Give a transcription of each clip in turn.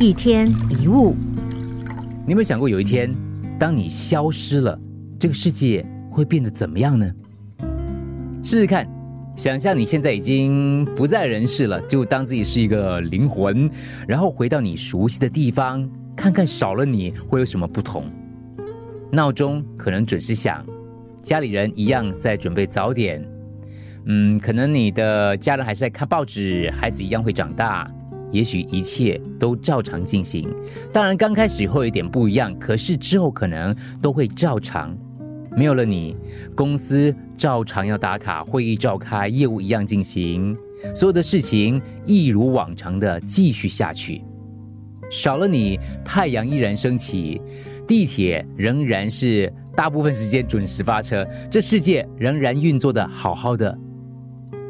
一天一物，你有没有想过，有一天当你消失了，这个世界会变得怎么样呢？试试看，想象你现在已经不在人世了，就当自己是一个灵魂，然后回到你熟悉的地方，看看少了你会有什么不同。闹钟可能准时响，家里人一样在准备早点。嗯，可能你的家人还是在看报纸，孩子一样会长大。也许一切都照常进行，当然刚开始会有点不一样，可是之后可能都会照常。没有了你，公司照常要打卡，会议召开，业务一样进行，所有的事情一如往常的继续下去。少了你，太阳依然升起，地铁仍然是大部分时间准时发车，这世界仍然运作的好好的。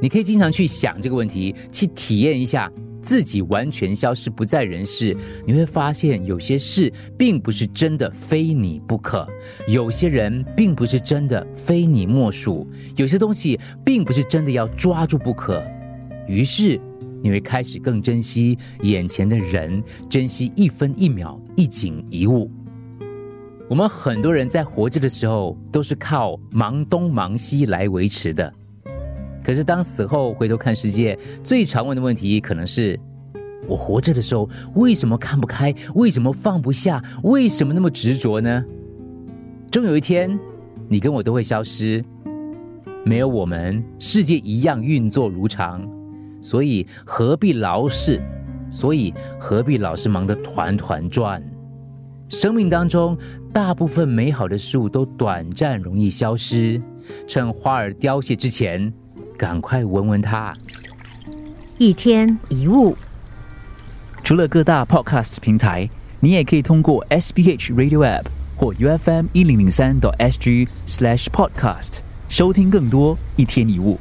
你可以经常去想这个问题，去体验一下。自己完全消失不在人世，你会发现有些事并不是真的非你不可，有些人并不是真的非你莫属，有些东西并不是真的要抓住不可。于是你会开始更珍惜眼前的人，珍惜一分一秒、一景一物。我们很多人在活着的时候都是靠忙东忙西来维持的。可是，当死后回头看世界，最常问的问题可能是：我活着的时候为什么看不开？为什么放不下？为什么那么执着呢？终有一天，你跟我都会消失，没有我们，世界一样运作如常。所以何必劳事？所以何必老是忙得团团转？生命当中，大部分美好的事物都短暂，容易消失。趁花儿凋谢之前。赶快闻闻它。一天一物，除了各大 Podcast 平台，你也可以通过 SBH Radio App 或 UFM 一零零三 SG Slash Podcast 收听更多一天一物。